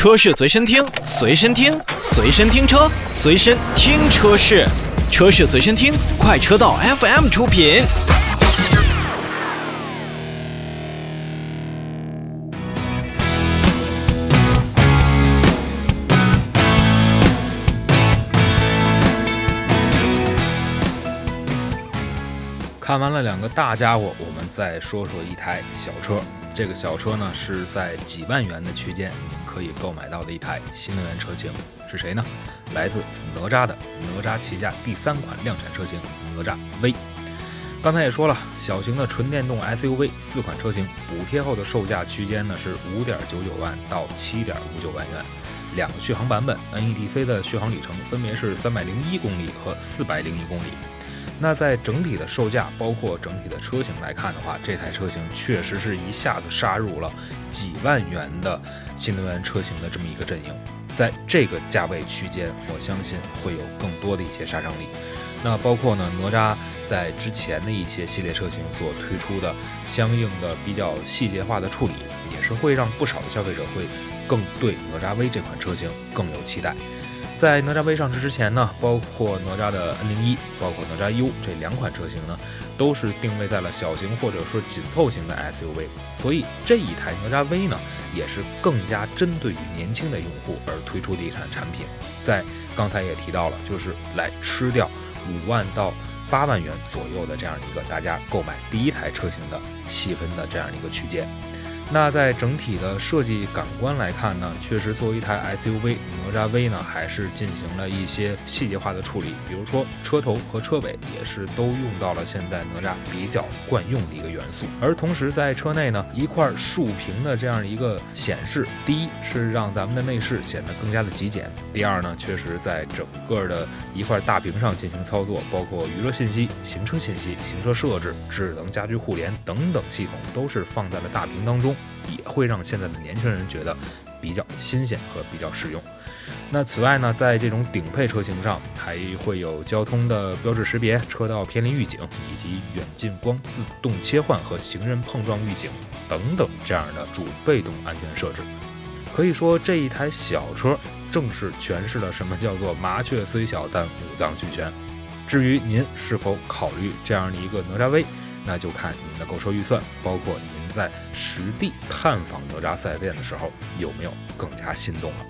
车市随身听，随身听，随身听车，随身听车市，车市随身听，快车道 FM 出品。看完了两个大家伙，我们再说说一台小车。这个小车呢是在几万元的区间，您可以购买到的一台新能源车型。是谁呢？来自哪吒的哪吒旗下第三款量产车型哪吒 V。刚才也说了，小型的纯电动 SUV 四款车型，补贴后的售价区间呢是五点九九万到七点五九万元。两个续航版本，NEDC 的续航里程分别是三百零一公里和四百零一公里。那在整体的售价，包括整体的车型来看的话，这台车型确实是一下子杀入了几万元的新能源车型的这么一个阵营。在这个价位区间，我相信会有更多的一些杀伤力。那包括呢，哪吒在之前的一些系列车型所推出的相应的比较细节化的处理，也是会让不少的消费者会更对哪吒 V 这款车型更有期待。在哪吒 V 上市之前呢，包括哪吒的 N 零一，包括哪吒 U 这两款车型呢，都是定位在了小型或者说紧凑型的 SUV，所以这一台哪吒 V 呢，也是更加针对于年轻的用户而推出的一款产品。在刚才也提到了，就是来吃掉五万到八万元左右的这样一个大家购买第一台车型的细分的这样一个区间。那在整体的设计感官来看呢，确实作为一台 SUV，哪吒 V 呢还是进行了一些细节化的处理，比如说车头和车尾也是都用到了现在哪吒比较惯用的一个元素。而同时在车内呢，一块竖屏的这样一个显示，第一是让咱们的内饰显得更加的极简，第二呢，确实在整个的一块大屏上进行操作，包括娱乐信息、行车信息、行车设置、智能家居互联等等系统都是放在了大屏当中。也会让现在的年轻人觉得比较新鲜和比较实用。那此外呢，在这种顶配车型上，还会有交通的标志识别、车道偏离预警，以及远近光自动切换和行人碰撞预警等等这样的主被动安全设置。可以说，这一台小车正是诠释了什么叫做“麻雀虽小，但五脏俱全”。至于您是否考虑这样的一个哪吒 V，那就看您的购车预算，包括您在实地探访哪吒四 S 店的时候有没有更加心动了。